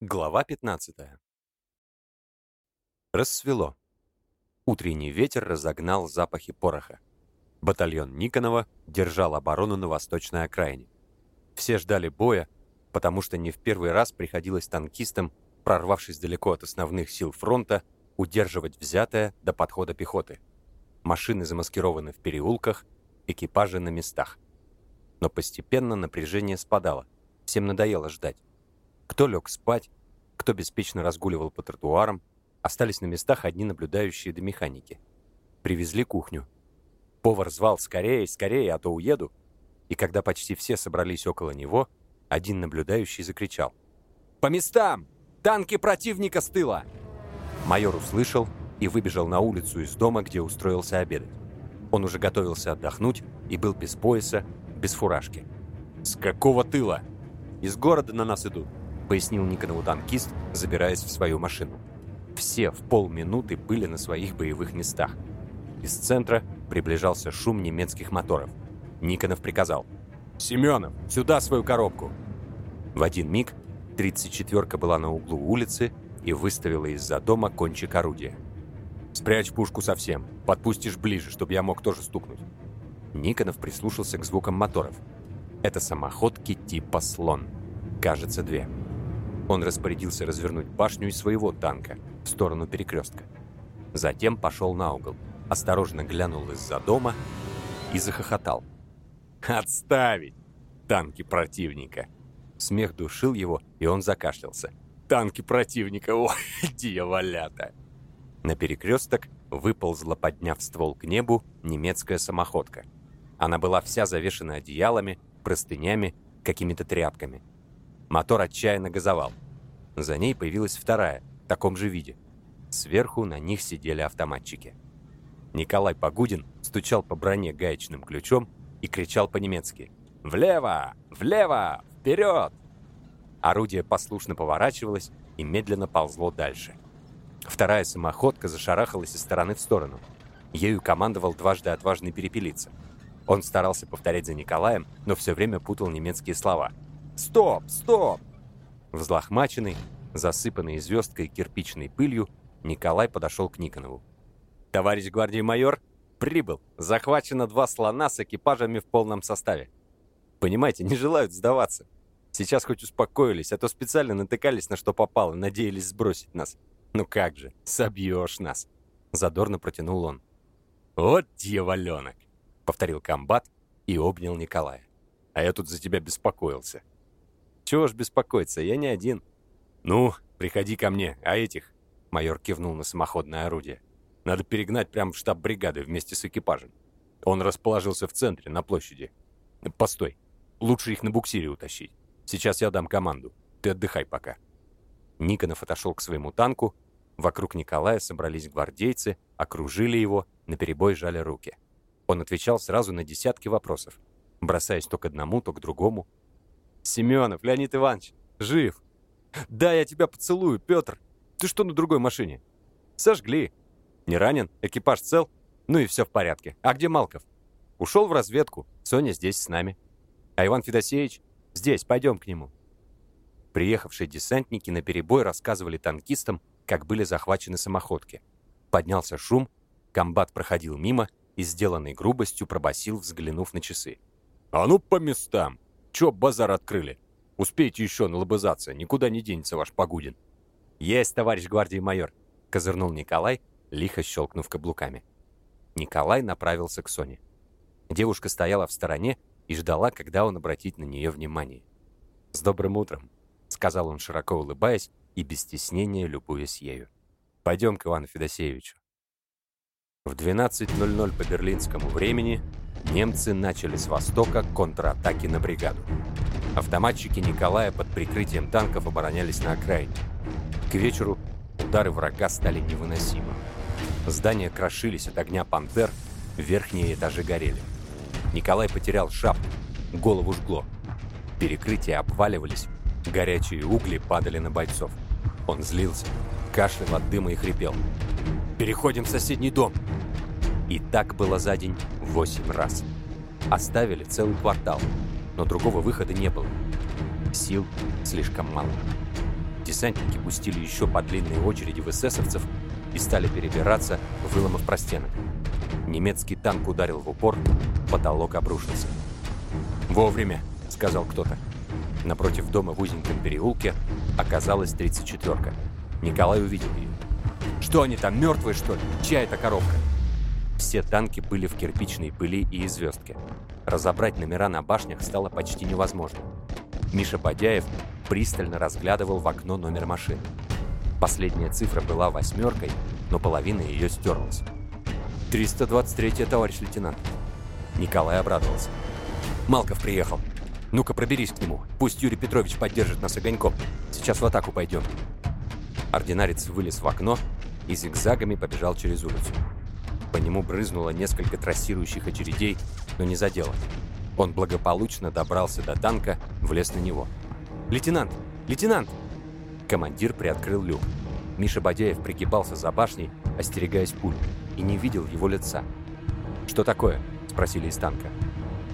Глава 15. Рассвело. Утренний ветер разогнал запахи пороха. Батальон Никонова держал оборону на восточной окраине. Все ждали боя, потому что не в первый раз приходилось танкистам, прорвавшись далеко от основных сил фронта, удерживать взятое до подхода пехоты. Машины замаскированы в переулках, экипажи на местах. Но постепенно напряжение спадало. Всем надоело ждать. Кто лег спать, кто беспечно разгуливал по тротуарам, остались на местах одни наблюдающие до механики. Привезли кухню. Повар звал «Скорее, скорее, а то уеду!» И когда почти все собрались около него, один наблюдающий закричал. «По местам! Танки противника с тыла!» Майор услышал и выбежал на улицу из дома, где устроился обедать. Он уже готовился отдохнуть и был без пояса, без фуражки. «С какого тыла?» «Из города на нас идут пояснил Никонову танкист, забираясь в свою машину. Все в полминуты были на своих боевых местах. Из центра приближался шум немецких моторов. Никонов приказал. «Семенов, сюда свою коробку!» В один миг 34-ка была на углу улицы и выставила из-за дома кончик орудия. «Спрячь пушку совсем, подпустишь ближе, чтобы я мог тоже стукнуть». Никонов прислушался к звукам моторов. Это самоходки типа «Слон». Кажется, две. Он распорядился развернуть башню из своего танка в сторону перекрестка. Затем пошел на угол, осторожно глянул из-за дома и захохотал. «Отставить! Танки противника!» Смех душил его, и он закашлялся. «Танки противника! Ой, дьяволята!» На перекресток выползла, подняв ствол к небу, немецкая самоходка. Она была вся завешена одеялами, простынями, какими-то тряпками – Мотор отчаянно газовал. За ней появилась вторая, в таком же виде. Сверху на них сидели автоматчики. Николай Погудин стучал по броне гаечным ключом и кричал по-немецки «Влево! Влево! Вперед!» Орудие послушно поворачивалось и медленно ползло дальше. Вторая самоходка зашарахалась из стороны в сторону. Ею командовал дважды отважный перепелица. Он старался повторять за Николаем, но все время путал немецкие слова – Стоп! Стоп!» Взлохмаченный, засыпанный звездкой кирпичной пылью, Николай подошел к Никонову. «Товарищ гвардии майор, прибыл. Захвачено два слона с экипажами в полном составе. Понимаете, не желают сдаваться. Сейчас хоть успокоились, а то специально натыкались на что попало, надеялись сбросить нас. Ну как же, собьешь нас!» Задорно протянул он. «Вот дьяволенок!» — повторил комбат и обнял Николая. «А я тут за тебя беспокоился. Чего ж беспокоиться, я не один. Ну, приходи ко мне, а этих... Майор кивнул на самоходное орудие. Надо перегнать прямо в штаб бригады вместе с экипажем. Он расположился в центре, на площади. Постой. Лучше их на буксире утащить. Сейчас я дам команду. Ты отдыхай пока. Никонов отошел к своему танку. Вокруг Николая собрались гвардейцы, окружили его, наперебой жали руки. Он отвечал сразу на десятки вопросов, бросаясь то к одному, то к другому. Семенов, Леонид Иванович, жив. Да, я тебя поцелую, Петр. Ты что на другой машине? Сожгли. Не ранен? Экипаж цел? Ну и все в порядке. А где Малков? Ушел в разведку. Соня здесь с нами. А Иван Федосеевич? Здесь, пойдем к нему. Приехавшие десантники на перебой рассказывали танкистам, как были захвачены самоходки. Поднялся шум, комбат проходил мимо и, сделанной грубостью, пробасил, взглянув на часы. «А ну по местам! Чё базар открыли? Успейте еще налобызаться, никуда не денется ваш Погудин». «Есть, товарищ гвардии майор», — козырнул Николай, лихо щелкнув каблуками. Николай направился к Соне. Девушка стояла в стороне и ждала, когда он обратит на нее внимание. «С добрым утром», — сказал он, широко улыбаясь и без стеснения любуясь ею. «Пойдем к Ивану Федосеевичу». В 12.00 по берлинскому времени немцы начали с востока контратаки на бригаду. Автоматчики Николая под прикрытием танков оборонялись на окраине. К вечеру удары врага стали невыносимы. Здания крошились от огня пантер, верхние этажи горели. Николай потерял шапку, голову жгло. Перекрытия обваливались, горячие угли падали на бойцов. Он злился, кашлял от дыма и хрипел. «Переходим в соседний дом!» И так было за день восемь раз. Оставили целый квартал, но другого выхода не было. Сил слишком мало. Десантники пустили еще по длинной очереди в эсэсовцев и стали перебираться, выломав простенок. Немецкий танк ударил в упор, потолок обрушился. «Вовремя», — сказал кто-то. Напротив дома в узеньком переулке оказалась 34-ка. Николай увидел ее. «Что они там, мертвые, что ли? Чья это коробка?» Все танки были в кирпичной пыли и звездке. Разобрать номера на башнях стало почти невозможно. Миша Бадяев пристально разглядывал в окно номер машины. Последняя цифра была восьмеркой, но половина ее стерлась. «323-я, товарищ лейтенант». Николай обрадовался. «Малков приехал. Ну-ка, проберись к нему. Пусть Юрий Петрович поддержит нас огоньком. Сейчас в атаку пойдем». Ординарец вылез в окно и зигзагами побежал через улицу. По нему брызнуло несколько трассирующих очередей, но не задело. Он благополучно добрался до танка, влез на него. «Лейтенант! Лейтенант!» Командир приоткрыл люк. Миша Бадяев пригибался за башней, остерегаясь пуль, и не видел его лица. «Что такое?» – спросили из танка.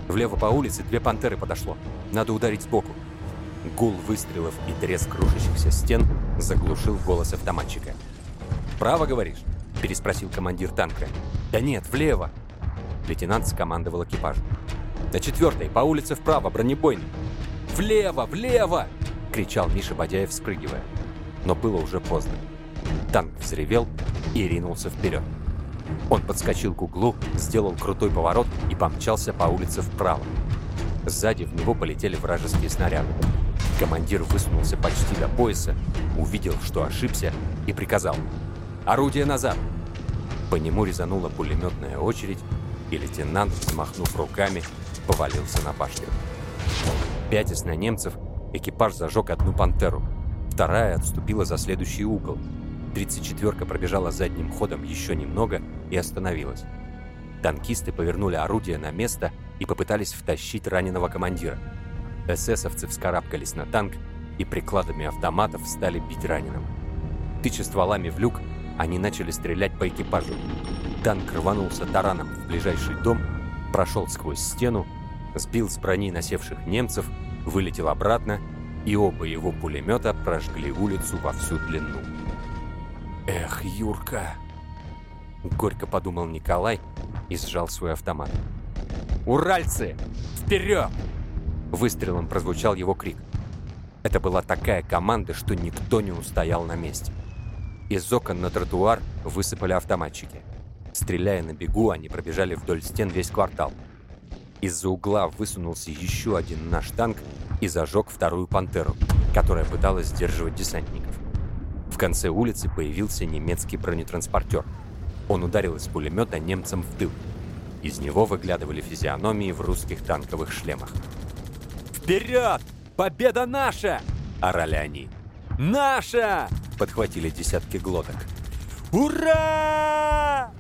«Влево по улице две пантеры подошло. Надо ударить сбоку». Гул выстрелов и треск крушащихся стен заглушил голос автоматчика. «Право, говоришь?» – переспросил командир танка. «Да нет, влево!» Лейтенант скомандовал экипаж. «На четвертой, по улице вправо, бронебойный!» «Влево! Влево!» – кричал Миша Бадяев, спрыгивая. Но было уже поздно. Танк взревел и ринулся вперед. Он подскочил к углу, сделал крутой поворот и помчался по улице вправо. Сзади в него полетели вражеские снаряды. Командир высунулся почти до пояса, увидел, что ошибся, и приказал «Орудие назад!». По нему резанула пулеметная очередь, и лейтенант, взмахнув руками, повалился на башню. Пятясь на немцев, экипаж зажег одну «Пантеру», вторая отступила за следующий угол. 34-ка пробежала задним ходом еще немного и остановилась. Танкисты повернули орудие на место и попытались втащить раненого командира. Эсэсовцы вскарабкались на танк и прикладами автоматов стали бить раненым. Тыча стволами в люк, они начали стрелять по экипажу. Танк рванулся тараном в ближайший дом, прошел сквозь стену, сбил с брони насевших немцев, вылетел обратно, и оба его пулемета прожгли улицу во всю длину. «Эх, Юрка!» Горько подумал Николай и сжал свой автомат. «Уральцы! Вперед!» Выстрелом прозвучал его крик. Это была такая команда, что никто не устоял на месте. Из окон на тротуар высыпали автоматчики. Стреляя на бегу, они пробежали вдоль стен весь квартал. Из-за угла высунулся еще один наш танк и зажег вторую «Пантеру», которая пыталась сдерживать десантников. В конце улицы появился немецкий бронетранспортер. Он ударил из пулемета немцам в тыл. Из него выглядывали физиономии в русских танковых шлемах. «Вперед! Победа наша!» – орали они. «Наша!» – подхватили десятки глоток. «Ура!»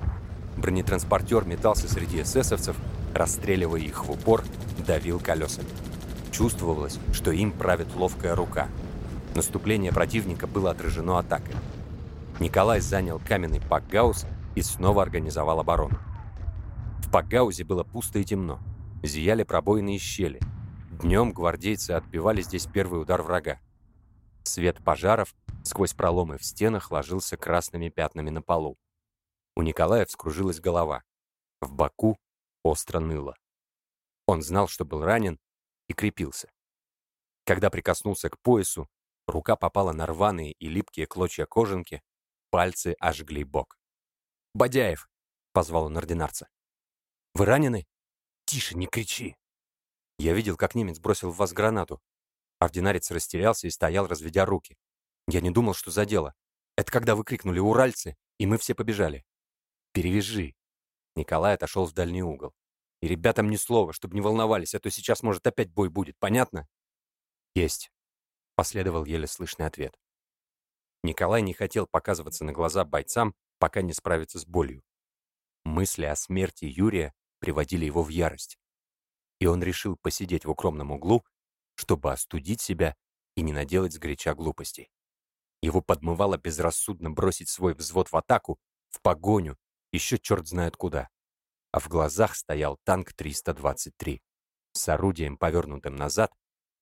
Бронетранспортер метался среди эсэсовцев, расстреливая их в упор, давил колесами. Чувствовалось, что им правит ловкая рука. Наступление противника было отражено атакой. Николай занял каменный пакгаус и снова организовал оборону. В пакгаузе было пусто и темно. Зияли пробоины и щели – Днем гвардейцы отбивали здесь первый удар врага. Свет пожаров сквозь проломы в стенах ложился красными пятнами на полу. У Николая вскружилась голова. В боку остро ныло. Он знал, что был ранен, и крепился. Когда прикоснулся к поясу, рука попала на рваные и липкие клочья кожанки, пальцы ожгли бок. «Бодяев!» — позвал он ординарца. «Вы ранены?» «Тише, не кричи!» Я видел, как немец бросил в вас гранату. Ординарец растерялся и стоял, разведя руки. Я не думал, что за дело. Это когда вы крикнули «Уральцы!» и мы все побежали. «Перевяжи!» Николай отошел в дальний угол. «И ребятам ни слова, чтобы не волновались, а то сейчас, может, опять бой будет, понятно?» «Есть!» — последовал еле слышный ответ. Николай не хотел показываться на глаза бойцам, пока не справится с болью. Мысли о смерти Юрия приводили его в ярость и он решил посидеть в укромном углу, чтобы остудить себя и не наделать сгоряча глупостей. Его подмывало безрассудно бросить свой взвод в атаку, в погоню, еще черт знает куда. А в глазах стоял танк 323 с орудием, повернутым назад,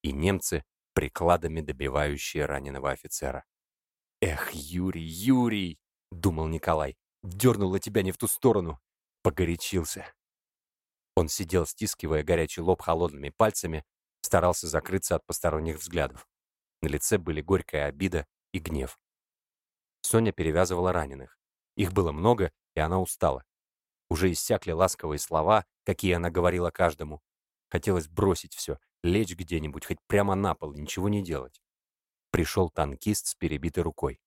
и немцы прикладами добивающие раненого офицера. «Эх, Юрий, Юрий!» — думал Николай. «Дернула тебя не в ту сторону!» Погорячился. Он сидел, стискивая горячий лоб холодными пальцами, старался закрыться от посторонних взглядов. На лице были горькая обида и гнев. Соня перевязывала раненых. Их было много, и она устала. Уже иссякли ласковые слова, какие она говорила каждому. Хотелось бросить все, лечь где-нибудь, хоть прямо на пол, ничего не делать. Пришел танкист с перебитой рукой.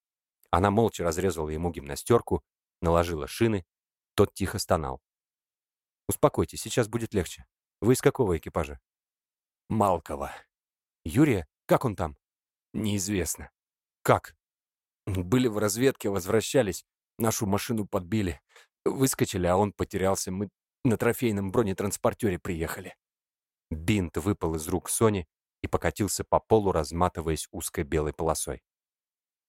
Она молча разрезала ему гимнастерку, наложила шины, тот тихо стонал. «Успокойтесь, сейчас будет легче. Вы из какого экипажа?» «Малкова». «Юрия? Как он там?» «Неизвестно». «Как?» «Были в разведке, возвращались, нашу машину подбили. Выскочили, а он потерялся. Мы на трофейном бронетранспортере приехали». Бинт выпал из рук Сони и покатился по полу, разматываясь узкой белой полосой.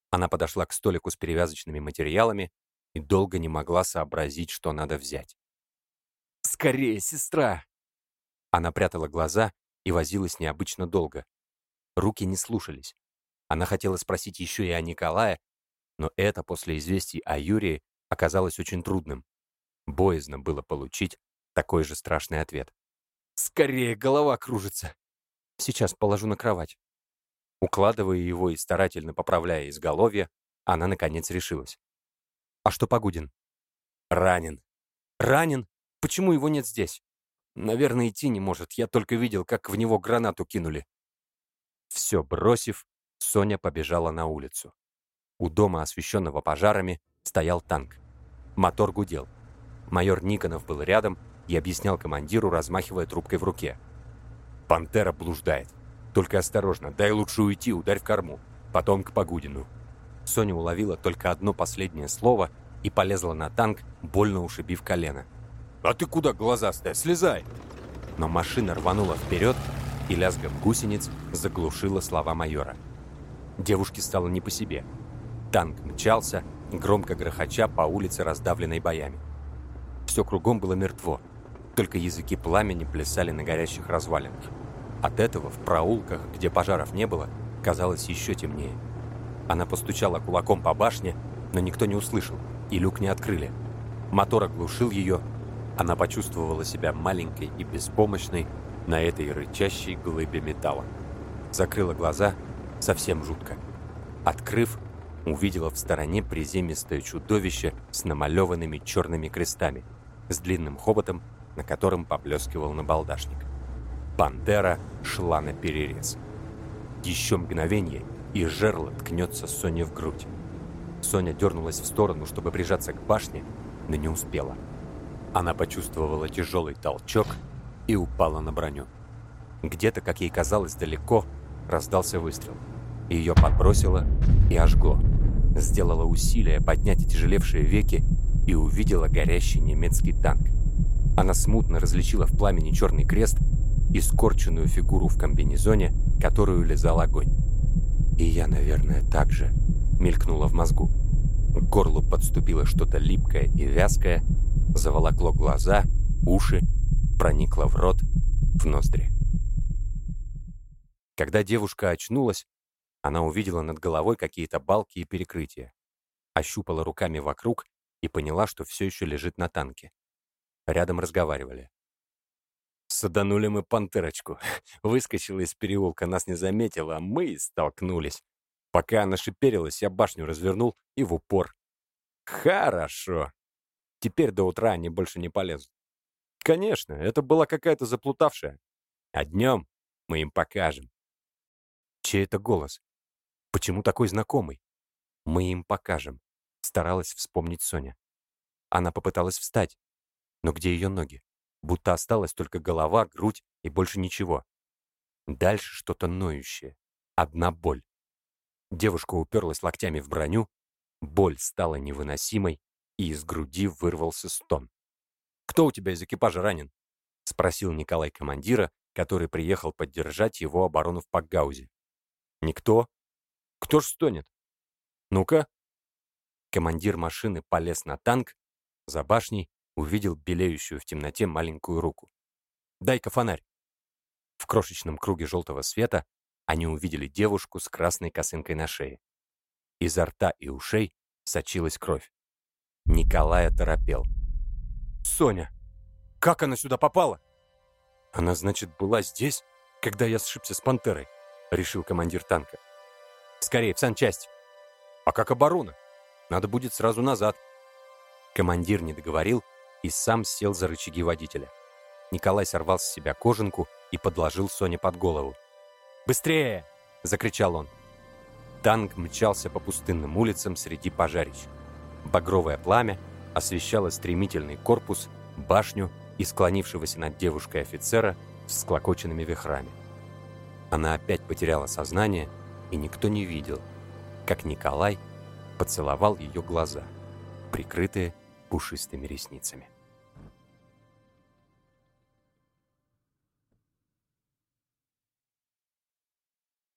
Она подошла к столику с перевязочными материалами и долго не могла сообразить, что надо взять. «Скорее, сестра!» Она прятала глаза и возилась необычно долго. Руки не слушались. Она хотела спросить еще и о Николае, но это после известий о Юрии оказалось очень трудным. Боязно было получить такой же страшный ответ. «Скорее, голова кружится!» «Сейчас положу на кровать». Укладывая его и старательно поправляя изголовье, она, наконец, решилась. «А что Погудин?» «Ранен». «Ранен? Почему его нет здесь?» «Наверное, идти не может. Я только видел, как в него гранату кинули». Все бросив, Соня побежала на улицу. У дома, освещенного пожарами, стоял танк. Мотор гудел. Майор Никонов был рядом и объяснял командиру, размахивая трубкой в руке. «Пантера блуждает. Только осторожно, дай лучше уйти, ударь в корму. Потом к Погудину». Соня уловила только одно последнее слово и полезла на танк, больно ушибив колено. «А ты куда глазастая? Слезай!» Но машина рванула вперед, и лязгом гусениц заглушила слова майора. Девушке стало не по себе. Танк мчался, громко грохоча по улице, раздавленной боями. Все кругом было мертво, только языки пламени плясали на горящих развалинах. От этого в проулках, где пожаров не было, казалось еще темнее. Она постучала кулаком по башне, но никто не услышал, и люк не открыли. Мотор оглушил ее, она почувствовала себя маленькой и беспомощной на этой рычащей глыбе металла. Закрыла глаза, совсем жутко. Открыв, увидела в стороне приземистое чудовище с намалеванными черными крестами, с длинным хоботом, на котором поблескивал набалдашник. Пантера шла на перерез. Еще мгновение, и жерло ткнется Соне в грудь. Соня дернулась в сторону, чтобы прижаться к башне, но не успела. Она почувствовала тяжелый толчок и упала на броню. Где-то, как ей казалось, далеко раздался выстрел. Ее подбросило и ожгло. Сделала усилие поднять отяжелевшие веки и увидела горящий немецкий танк. Она смутно различила в пламени черный крест и скорченную фигуру в комбинезоне, которую лизал огонь. «И я, наверное, так же», — мелькнуло в мозгу. К горлу подступило что-то липкое и вязкое, заволокло глаза, уши, проникло в рот, в ноздри. Когда девушка очнулась, она увидела над головой какие-то балки и перекрытия, ощупала руками вокруг и поняла, что все еще лежит на танке. Рядом разговаривали. Саданули мы пантерочку. Выскочила из переулка, нас не заметила, а мы столкнулись. Пока она шиперилась, я башню развернул и в упор. Хорошо. Теперь до утра они больше не полезут. Конечно, это была какая-то заплутавшая. А днем мы им покажем. Чей это голос? Почему такой знакомый? Мы им покажем. Старалась вспомнить Соня. Она попыталась встать. Но где ее ноги? Будто осталась только голова, грудь и больше ничего. Дальше что-то ноющее. Одна боль. Девушка уперлась локтями в броню. Боль стала невыносимой, и из груди вырвался стон. «Кто у тебя из экипажа ранен?» — спросил Николай командира, который приехал поддержать его оборону в Пакгаузе. «Никто? Кто ж стонет? Ну-ка!» Командир машины полез на танк, за башней увидел белеющую в темноте маленькую руку. «Дай-ка фонарь!» В крошечном круге желтого света они увидели девушку с красной косынкой на шее. Изо рта и ушей сочилась кровь. Николай оторопел. «Соня! Как она сюда попала?» «Она, значит, была здесь, когда я сшибся с пантерой», — решил командир танка. «Скорее, в санчасть!» «А как оборона? Надо будет сразу назад». Командир не договорил и сам сел за рычаги водителя. Николай сорвал с себя кожанку и подложил Соне под голову. «Быстрее!» — закричал он. Танк мчался по пустынным улицам среди пожарищ. Багровое пламя освещало стремительный корпус, башню и склонившегося над девушкой офицера с склокоченными вихрами. Она опять потеряла сознание, и никто не видел, как Николай поцеловал ее глаза, прикрытые пушистыми ресницами.